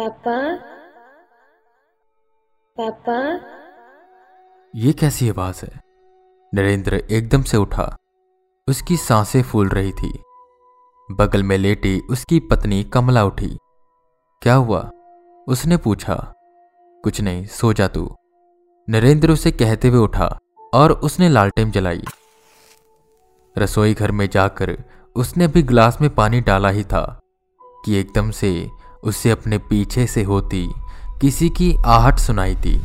पापा पापा। ये कैसी आवाज़ है? नरेंद्र एकदम से उठा। उसकी साँसें फूल रही थी। बगल में लेटी उसकी पत्नी कमला उठी। क्या हुआ? उसने पूछा। कुछ नहीं, सो जा तू। नरेंद्र उसे कहते हुए उठा और उसने लालटेन जलाई। रसोई घर में जाकर उसने भी ग्लास में पानी डाला ही था कि एकदम से उसे अपने पीछे से होती, किसी की आहट सुनाई थी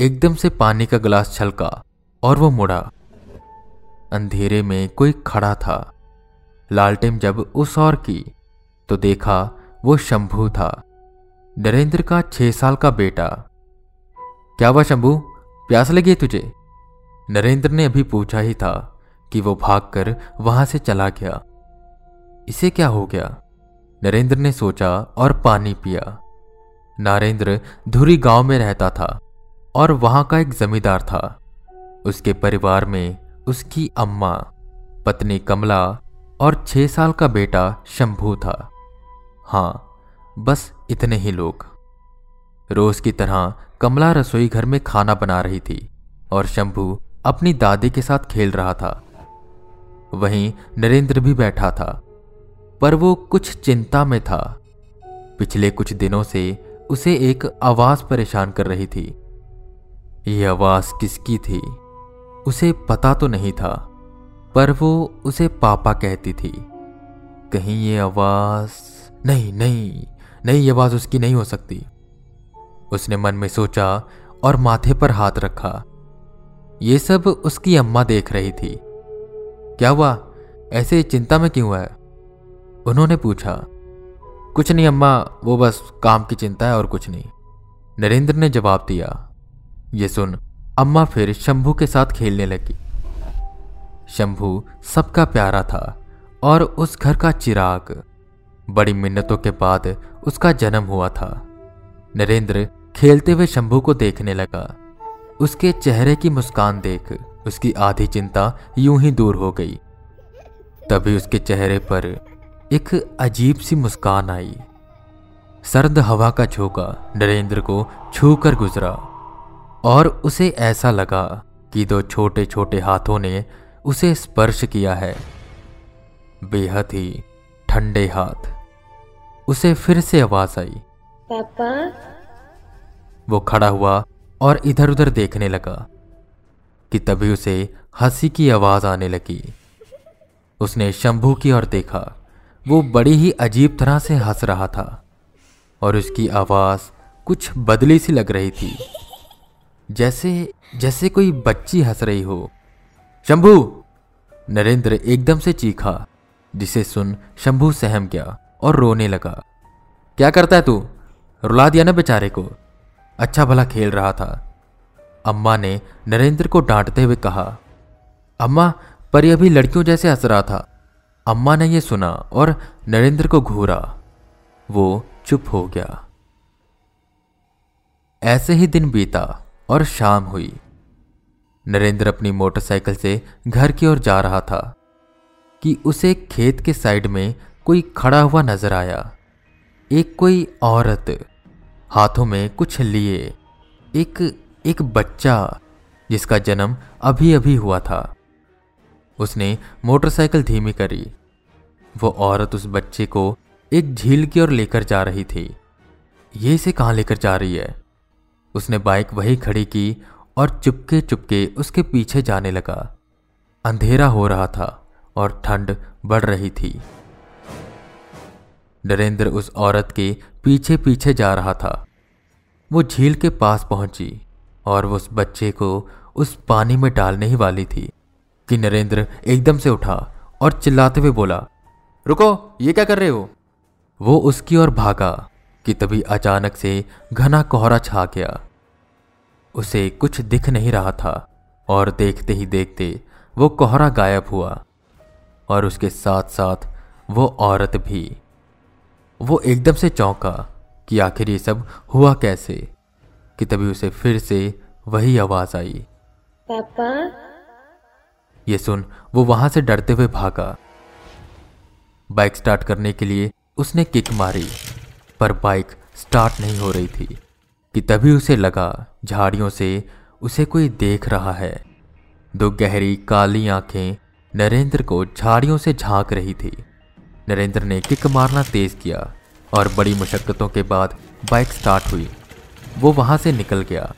एकदम से पानी का गिलास छलका और वो मुड़ा। अंधेरे में कोई खड़ा था। लालटेन जब उस और की तो देखा वो शंभू था। नरेंद्र का छह साल का बेटा। क्या हुआ शंभू? प्यास लगी तुझे? नरेंद्र ने अभी पूछा ही था कि वो भागकर वहाँ से चला गया। इसे क्या हो गया? नरेंद्र ने सोचा और पानी पिया। नरेंद्र धुरी गाँव में रहता था और वहाँ का एक जमींदार था। उसके परिवार में उसकी अम्मा, पत्नी कमला और छह साल का बेटा शंभू था। हाँ, बस इतने ही लोग। रोज की तरह कमला रसोई घर में खाना बना रही थी और शंभू अपनी दादी के साथ खेल रहा था। वहीं नरेंद्र भी बैठा था। पर वो कुछ चिंता में था। पिछले कुछ दिनों से उसे एक आवाज़ परेशान कर रही थी। यह आवाज़ किसकी थी? उसे पता तो नहीं था, पर वो उसे पापा कहती थी। कहीं ये आवाज़, नहीं नहीं नहीं ये आवाज़ उसकी नहीं हो सकती। उसने मन में सोचा और माथे पर हाथ रखा। ये सब उसकी अम्मा देख रही थी। क्या हुआ? ऐसे चिंता में क्यों है? उन्होंने पूछा, कुछ नहीं अम्मा, वो बस काम की चिंता है और कुछ नहीं। नरेंद्र ने जवाब दिया, ये सुन, अम्मा फिर शंभू के साथ खेलने लगी। शंभू सबका प्यारा था और उस घर का चिराग। बड़ी मिन्नतों के बाद उसका जन्म हुआ था। नरेंद्र खेलते हुए शंभू को देखने लगा। उसके चेहरे की मुस्कान देख उसकी आधी चिंता यूँ ही दूर हो गई। तभी उसके चेहरे पर एक अजीब सी मुस्कान आई। सर्द हवा का झोंका नरेंद्र को छू कर गुजरा और उसे ऐसा लगा कि दो छोटे छोटे हाथों ने उसे स्पर्श किया है। बेहद ही ठंडे हाथ। उसे फिर से आवाज़ आई। पापा? वो खड़ा हुआ और इधर उधर देखने लगा कि तभी उसे हँसी की आवाज़ आने लगी। उसने शंभू की ओर देखा। वो बड़ी ही अजीब तरह से हंस रहा था और उसकी आवाज़ कुछ बदली सी लग रही थी। जैसे जैसे कोई बच्ची हंस रही हो। शंभू! नरेंद्र एकदम से चीखा, जिसे सुन शंभू सहम गया और रोने लगा। क्या करता है तू? रुला दिया ना बेचारे को। अच्छा भला खेल रहा था। अम्मा ने नरेंद्र को डांटते हुए कहा, अम्मा, पर यह भी लड़कियों जैसे हंस रहा था। अम्मा ने यह सुना और नरेंद्र को घूरा। वो चुप हो गया। ऐसे ही दिन बीता और शाम हुई। नरेंद्र अपनी मोटरसाइकिल से घर की ओर जा रहा था कि उसे खेत के साइड में कोई खड़ा हुआ नज़र आया। एक कोई औरत हाथों में कुछ लिए। एक एक बच्चा जिसका जन्म अभी अभी हुआ था। उसने मोटरसाइकिल धीमी करी। वो औरत उस बच्चे को एक झील की ओर लेकर जा रही थी। ये इसे कहाँ लेकर जा रही है? उसने बाइक वही खड़ी की और चुपके चुपके उसके पीछे जाने लगा। अंधेरा हो रहा था और ठंड बढ़ रही थी। नरेंद्र उस औरत के पीछे पीछे जा रहा था। वो झील के पास पहुँची और वो उस बच्चे को उस पानी में डालने ही वाली थी। कि नरेंद्र एकदम से उठा और चिल्लाते हुए बोला, रुको, ये क्या कर रहे हो? वो उसकी ओर भागा कि तभी अचानक से घना कोहरा छा गया। उसे कुछ दिख नहीं रहा था और देखते ही देखते वो कोहरा गायब हुआ और उसके साथ साथ वो औरत भी। वो एकदम से चौंका कि आखिर ये सब हुआ कैसे, कि तभी उसे फिर से वही आवाज़ आई। पापा ये सुन, वो वहाँ से डरते हुए भागा। बाइक स्टार्ट करने के लिए उसने किक मारी, पर बाइक स्टार्ट नहीं हो रही थी, कि तभी उसे लगा झाड़ियों से उसे कोई देख रहा है। दो गहरी काली आँखें नरेंद्र को झाड़ियों से झाँक रही थी। नरेंद्र ने किक मारना तेज किया और बड़ी मुशक्क़तों के बाद बाइक स्टार्ट हुई। वो वहाँ से निकल गया।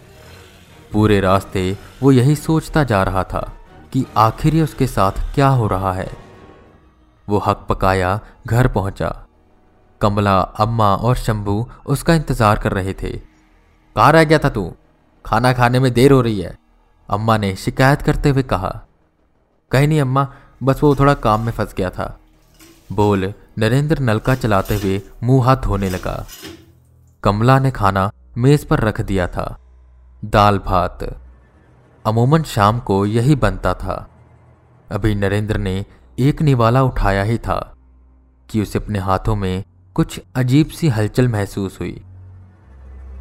पूरे रास्ते वो यही सोचता जा रहा था कि आखिर ये उसके साथ क्या हो रहा है? वो हक पकाया, घर पहुँचा। कमला, अम्मा और शंभू उसका इंतज़ार कर रहे थे। कहाँ रह गया था तू? खाना खाने में देर हो रही है। अम्मा ने शिकायत करते हुए कहा, कहीं नहीं अम्मा, बस वो थोड़ा काम में फंस गया था। बोल नरेंद्र नलका चलाते हुए मुँह हाथ धोने लगा। कमला ने खाना मेज पर रख दिया था। दाल भात अमूमन शाम को यही बनता था। अभी नरेंद्र ने एक निवाला उठाया ही था कि उसे अपने हाथों में कुछ अजीब सी हलचल महसूस हुई।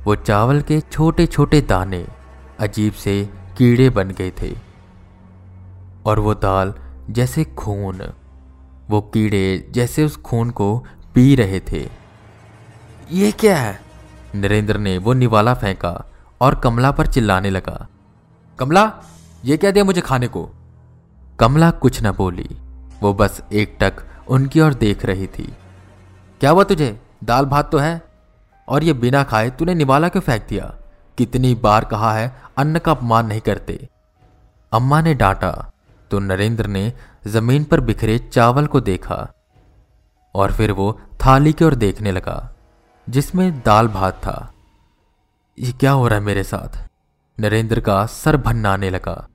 वो चावल के छोटे छोटे दाने अजीब से कीड़े बन गए थे और वो दाल जैसे खून, वो कीड़े जैसे उस खून को पी रहे थे। ये क्या है? नरेंद्र ने वो निवाला फेंका और कमला पर चिल्लाने लगा। कमला, ये क्या दिया मुझे खाने को। कमला कुछ न बोली। वो बस एक टक उनकी ओर देख रही थी। क्या हुआ तुझे? दाल भात तो है? और ये बिना खाए तूने निवाला क्यों फेंक दिया? कितनी बार कहा है, अन्न का अपमान नहीं करते। अम्मा ने डांटा। तो नरेंद्र ने ज़मीन पर बिखरे चावल को देखा। और फिर वो थाली की ओर देखने लगा, जिसमें दाल भात था। ये क्या हो रहा है मेरे साथ? नरेंद्र का सर भन्नाने लगा।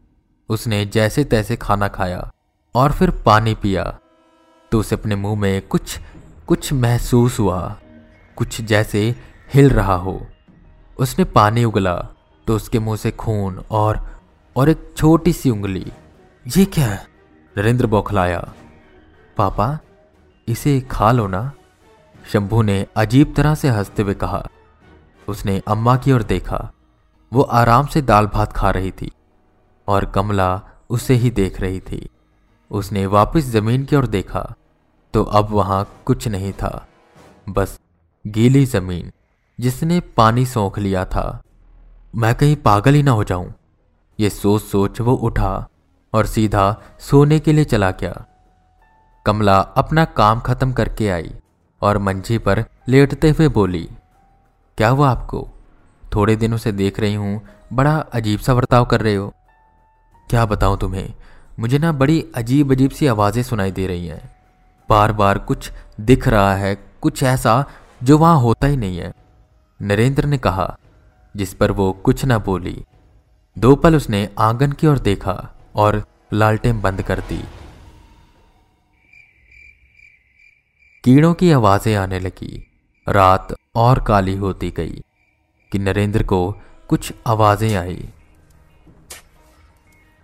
उसने जैसे तैसे खाना खाया और फिर पानी पिया। तो उसे अपने मुँह में कुछ कुछ महसूस हुआ, कुछ जैसे हिल रहा हो। उसने पानी उगला तो उसके मुँह से खून और और एक छोटी सी उंगली। ये क्या नरेंद्र बौखलाया। पापा, इसे खा लो ना। शंभू ने अजीब तरह से हँसते हुए कहा। उसने अम्मा की ओर देखा। वो आराम से दाल भात खा रही थी और कमला उसे ही देख रही थी। उसने वापस ज़मीन की ओर देखा तो अब वहाँ कुछ नहीं था, बस गीली ज़मीन जिसने पानी सोख लिया था। मैं कहीं पागल ही ना हो जाऊँ। ये सोच सोच वो उठा और सीधा सोने के लिए चला गया। कमला अपना काम खत्म करके आई और मंजी पर लेटते हुए बोली, क्या हुआ आपको? थोड़े दिनों से देख रही हूँ, बड़ा अजीब सा बर्ताव कर रहे हो। क्या बताऊँ तुम्हें? मुझे ना बड़ी अजीब अजीब सी आवाज़ें सुनाई दे रही हैं। बार बार कुछ दिख रहा है, कुछ ऐसा जो वहाँ होता ही नहीं है। नरेंद्र ने कहा, जिस पर वो कुछ ना बोली। दो पल उसने आँगन की ओर देखा और लालटेन बंद कर दी। कीड़ों की आवाज़ें आने लगी। रात और काली होती गई। कि नरेंद्र को कुछ आवाज़ें आई।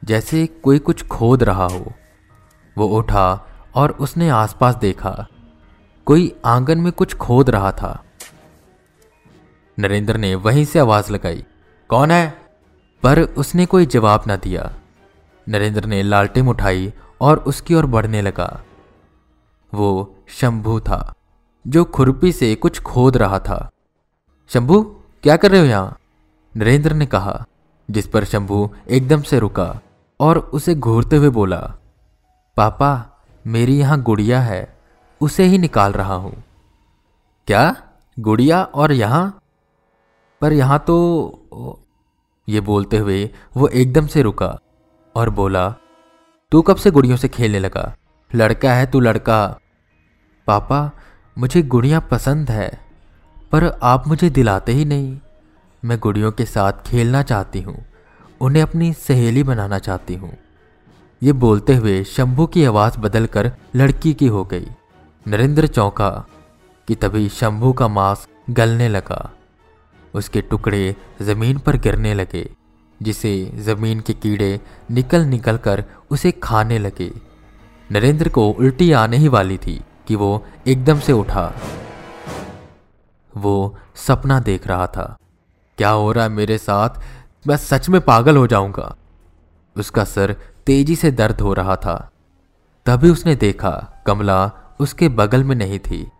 जैसे कोई कुछ खोद रहा हो, वो उठा और उसने आसपास देखा, कोई आँगन में कुछ खोद रहा था। नरेंद्र ने वहीं से आवाज़ लगाई, कौन है? पर उसने कोई जवाब ना दिया। नरेंद्र ने लालटेन उठाई और उसकी ओर बढ़ने लगा। वो शंभू था, जो खुरपी से कुछ खोद रहा था। शंभू क्या कर रहे हो यहाँ? नरेंद्र ने कहा, जिस पर शंभू एकदम से रुका और उसे घूरते हुए बोला, पापा, मेरी यहाँ गुड़िया है, उसे ही निकाल रहा हूँ। क्या? गुड़िया और यहाँ? पर यहाँ तो ये बोलते हुए वो एकदम से रुका और बोला, तू कब से गुड़ियों से खेलने लगा? लड़का है तू लड़का। पापा, मुझे गुड़िया पसंद है। पर आप मुझे दिलाते ही नहीं। मैं गुड़ियों के साथ खेलना चाहती हूँ, उन्हें अपनी सहेली बनाना चाहती हूँ। ये बोलते हुए शंभू की आवाज़ बदलकर लड़की की हो गई। नरेंद्र चौंका कि तभी शंभू का मांस गलने लगा। उसके टुकड़े ज़मीन पर गिरने लगे, जिसे ज़मीन के कीड़े निकल निकल कर उसे खाने लगे। नरेंद्र को उल्टी आने ही वाली थी कि वो एकदम से उठा। वो सपना देख रहा था। क्या हो रहा है मेरे साथ? मैं सच में पागल हो जाऊँगा। उसका सर तेज़ी से दर्द हो रहा था। तभी उसने देखा कमला उसके बगल में नहीं थी।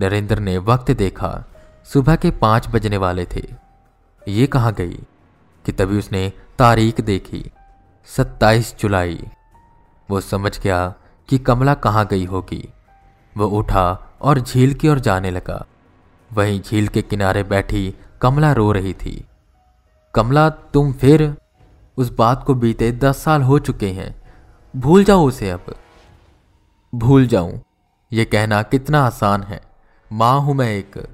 नरेंद्र ने वक्त देखा। सुबह के पाँच बजने वाले थे। ये कहाँ गई? कि तभी उसने तारीख देखी। सत्ताईस जुलाई। वो समझ गया कि कमला कहाँ गई होगी। वो उठा और झील की ओर जाने लगा। वहीं झील के किनारे बैठी कमला रो रही थी। कमला, तुम फिर उस बात को बीते दस साल हो चुके हैं। भूल जाओ उसे अब। भूल जाऊँ, ये कहना कितना आसान है। माँ हूँ मैं एक।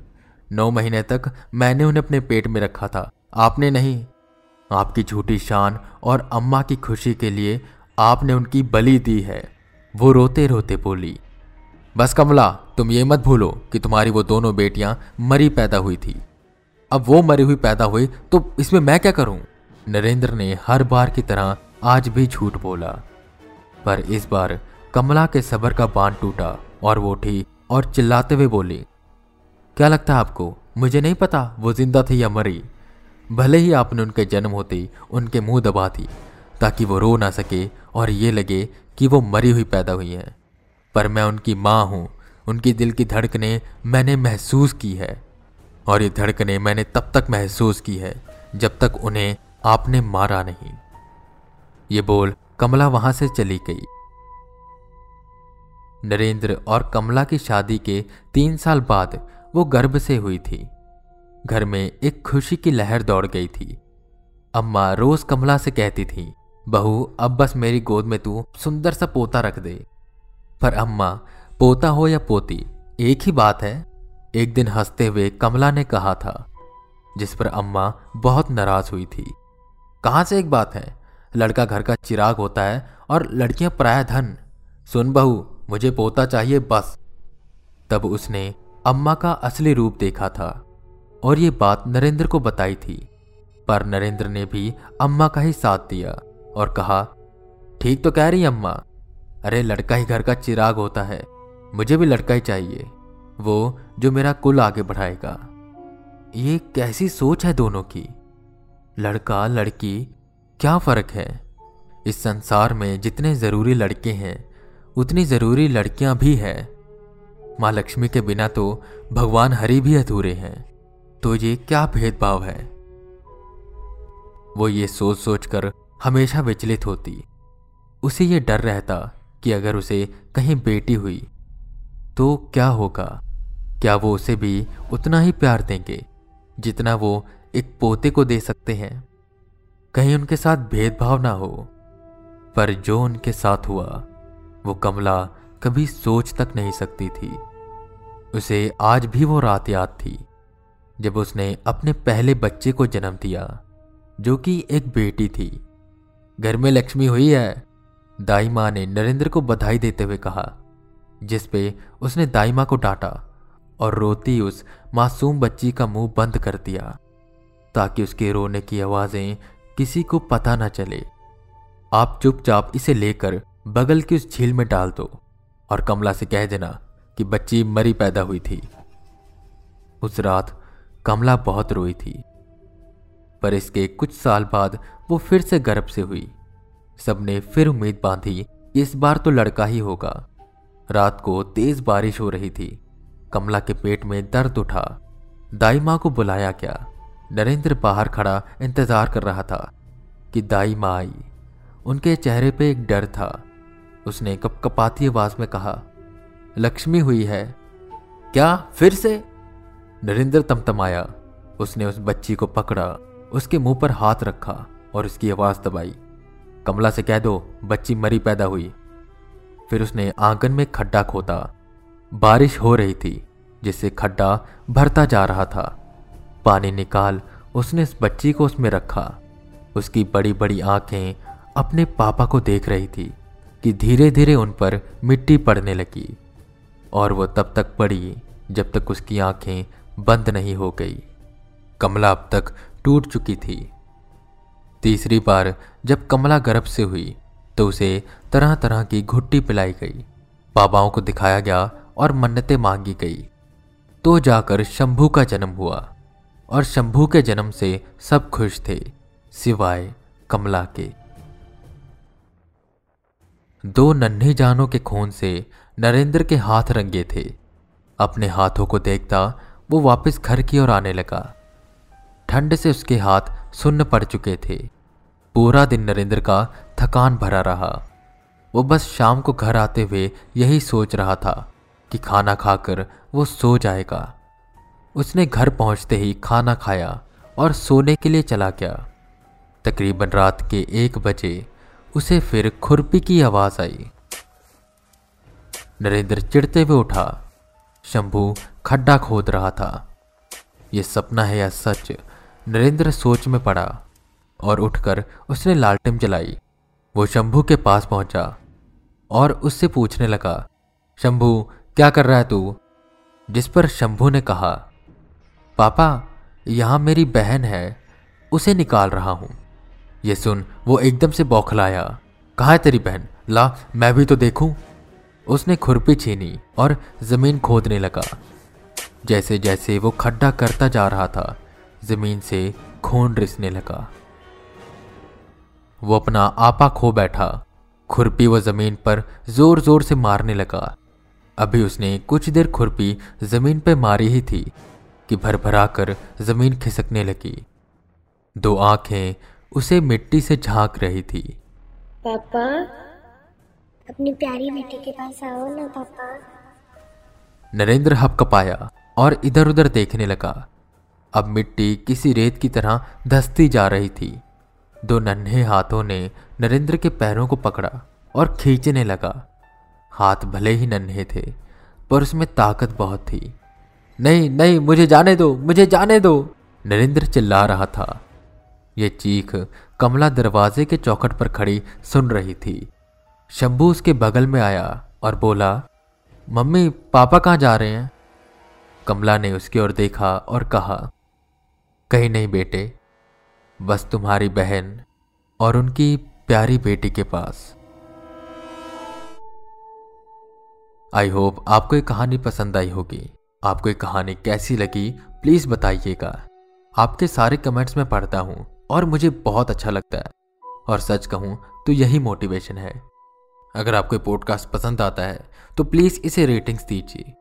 नौ महीने तक मैंने उन्हें अपने पेट में रखा था। आपने नहीं, आपकी झूठी शान और अम्मा की खुशी के लिए आपने उनकी बलि दी है। वो रोते रोते बोली बस कमला, तुम ये मत भूलो कि तुम्हारी वो दोनों बेटियाँ मरी पैदा हुई थी। अब वो मरी हुई पैदा हुई तो इसमें मैं क्या करूँ? नरेंद्र ने हर बार की तरह आज भी झूठ बोला। पर इस बार कमला के सबर का बाँध टूटा और वो उठी और चिल्लाते हुए बोली, क्या लगता है आपको? मुझे नहीं पता वो ज़िंदा थी या मरी। भले ही आपने उनके जन्म होते उनके मुँह दबा दी, ताकि वो रो ना सके और ये लगे कि वो मरी हुई पैदा हुई हैं। पर मैं उनकी माँ हूँ। उनकी दिल की धड़कने मैंने महसूस की है। और ये धड़कने मैंने तब तक महसूस की है, जब तक उन्हें आपने मारा नहीं। ये बोल कमला वहाँ से चली गई। नरेंद्र और कमला की शादी के तीन साल बाद वो गर्भ से हुई थी। घर में एक खुशी की लहर दौड़ गई थी। अम्मा रोज कमला से कहती थी, बहू, अब बस मेरी गोद में तू सुंदर सा पोता रख दे। पर अम्मा, पोता हो या पोती, एक ही बात है। एक दिन हँसते हुए कमला ने कहा था, जिस पर अम्मा बहुत नाराज़ हुई थी। कहाँ से एक बात है? लड़का घर का चिराग होता है और लड़कियाँ प्राय धन। सुन बहू, मुझे पोता चाहिए बस। तब उसने अम्मा का असली रूप देखा था और ये बात नरेंद्र को बताई थी। पर नरेंद्र ने भी अम्मा का ही साथ दिया और कहा, ठीक तो कह रही अम्मा अरे, लड़का ही घर का चिराग होता है। मुझे भी लड़का ही चाहिए। वो, जो मेरा कुल आगे बढ़ाएगा। ये कैसी सोच है दोनों की? लड़का, लड़की, क्या फ़र्क है? इस संसार में जितने ज़रूरी लड़के हैं, उतनी ज़रूरी लड़कियाँ भी हैं। माँ लक्ष्मी के बिना तो भगवान हरि भी अधूरे हैं। तो ये क्या भेदभाव है? वो ये सोच सोच कर हमेशा विचलित होती। उसे ये डर रहता कि अगर उसे कहीं बेटी हुई तो क्या होगा? क्या वो उसे भी उतना ही प्यार देंगे, जितना वो एक पोते को दे सकते हैं? कहीं उनके साथ भेदभाव ना हो, पर जो उनके साथ हुआ, वो कमला कभी सोच तक नहीं सकती थी। उसे आज भी वो रात याद थी, जब उसने अपने पहले बच्चे को जन्म दिया, जो कि एक बेटी थी। घर में लक्ष्मी हुई है दाई माँ ने नरेंद्र को बधाई देते हुए कहा, जिस पे उसने दाई माँ को डांटा और रोती उस मासूम बच्ची का मुँह बंद कर दिया, ताकि उसके रोने की आवाज़ें किसी को पता ना चले। आप चुपचाप इसे लेकर बगल की उस झील में डाल दो और कमला से कह देना कि बच्ची मरी पैदा हुई थी। उस रात कमला बहुत रोई थी, पर इसके कुछ साल बाद वो फिर से गर्भ से हुई। सबने फिर उम्मीद बांधी, इस बार तो लड़का ही होगा। रात को तेज बारिश हो रही थी। कमला के पेट में दर्द उठा। दाई माँ को बुलाया क्या? नरेंद्र बाहर खड़ा इंतज़ार कर रहा था कि दाई माँ आई। उनके चेहरे पे एक डर था। उसने कपकपाती आवाज़ में कहा, लक्ष्मी हुई है। क्या? फिर से? नरेंद्र तमतमाया। उसने उस बच्ची को पकड़ा, उसके मुँह पर हाथ रखा और उसकी आवाज़ दबाई। कमला से कह दो, बच्ची मरी पैदा हुई। फिर उसने आँगन में खड्डा खोदा। बारिश हो रही थी, जिससे खड्डा भरता जा रहा था। पानी निकाल उसने उस बच्ची को उसमें रखा। उसकी बड़ी बड़ी आँखें अपने पापा को देख रही थी कि धीरे धीरे उन पर मिट्टी पड़ने लगी। और वो तब तक पड़ी, जब तक उसकी आँखें बंद नहीं हो गई। कमला अब तक टूट चुकी थी। तीसरी बार जब कमला गर्भ से हुई तो उसे तरह तरह की घुट्टी पिलाई गई। बाबाओं को दिखाया गया और मन्नतें मांगी गई। तो जाकर शंभू का जन्म हुआ और शंभू के जन्म से सब खुश थे, सिवाय कमला के। दो नन्हे जानों के खून से नरेंद्र के हाथ रंगे थे। अपने हाथों को देखता वो वापस घर की ओर आने लगा। ठंड से उसके हाथ सुन्न पड़ चुके थे। पूरा दिन नरेंद्र का थकान भरा रहा। वो बस शाम को घर आते हुए यही सोच रहा था कि खाना खाकर वो सो जाएगा। उसने घर पहुँचते ही खाना खाया और सोने के लिए चला गया। तकरीबन रात के एक बजे उसे फिर खुरपी की आवाज़ आई। नरेंद्र चिढ़ते हुए उठा। शंभू खड्डा खोद रहा था। यह सपना है या सच? नरेंद्र सोच में पड़ा और उठकर उसने लालटेम जलाई। वो शंभू के पास पहुँचा और उससे पूछने लगा, शंभू, क्या कर रहा है तू? जिस पर शंभू ने कहा, पापा, यहाँ मेरी बहन है, उसे निकाल रहा हूँ। यह सुन, वो एकदम से बौखलाया, कहा है तेरी बहन? ला, मैं भी तो देखूँ। उसने खुरपी छीनी और ज़मीन खोदने लगा। जैसे जैसे वो खड्डा करता जा रहा था ज़मीन से खून रिसने लगा। वो अपना आपा खो बैठा। खुरपी वो ज़मीन पर ज़ोर ज़ोर से मारने लगा। अभी उसने कुछ देर खुरपी ज़मीन पर मारी ही थी कि भर भरा कर ज़मीन खिसकने लगी। दो आँखें उसे मिट्टी से झाँक रही थी। पापा अपनी प्यारी बेटी के पास आओ ना पापा। नरेंद्र हपकपाया और इधर उधर देखने लगा। अब मिट्टी किसी रेत की तरह धसती जा रही थी। दो नन्हे हाथों ने नरेंद्र के पैरों को पकड़ा और खींचने लगा। हाथ भले ही नन्हे थे, पर उसमें ताकत बहुत थी। नहीं नहीं, मुझे जाने दो, मुझे जाने दो! नरेंद्र चिल्ला रहा था। ये चीख कमला दरवाजे के चौखट पर खड़ी सुन रही थी। शंभू उसके बगल में आया और बोला, मम्मी, पापा कहाँ जा रहे हैं? कमला ने उसकी ओर देखा और कहा कहीं नहीं बेटे, बस तुम्हारी बहन और उनकी प्यारी बेटी के पास। आई होप आपको ये कहानी पसंद आई होगी। आपको ये कहानी कैसी लगी प्लीज़ बताइएगा। आपके सारे कमेंट्स में पढ़ता हूँ और मुझे बहुत अच्छा लगता है। और सच कहूँ तो यही मोटिवेशन है। अगर आपको पॉडकास्ट पसंद आता है तो प्लीज़ इसे रेटिंग्स दीजिए।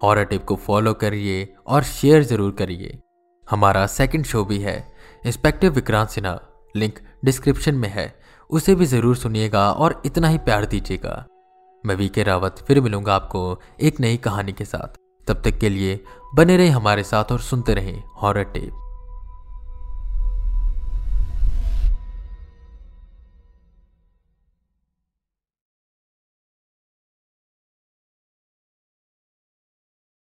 और टिप को फॉलो करिए और शेयर ज़रूर करिए। हमारा सेकंड शो भी है। Inspector Vikrant Sinha link description में है। उसे भी ज़रूर सुनिएगा और इतना ही प्यार दीजिएगा। मैं वी के रावत फिर मिलूँगा आपको एक नई कहानी के साथ। तब तक के लिए बने रहे हमारे साथ और सुनते रहें हॉरर टेप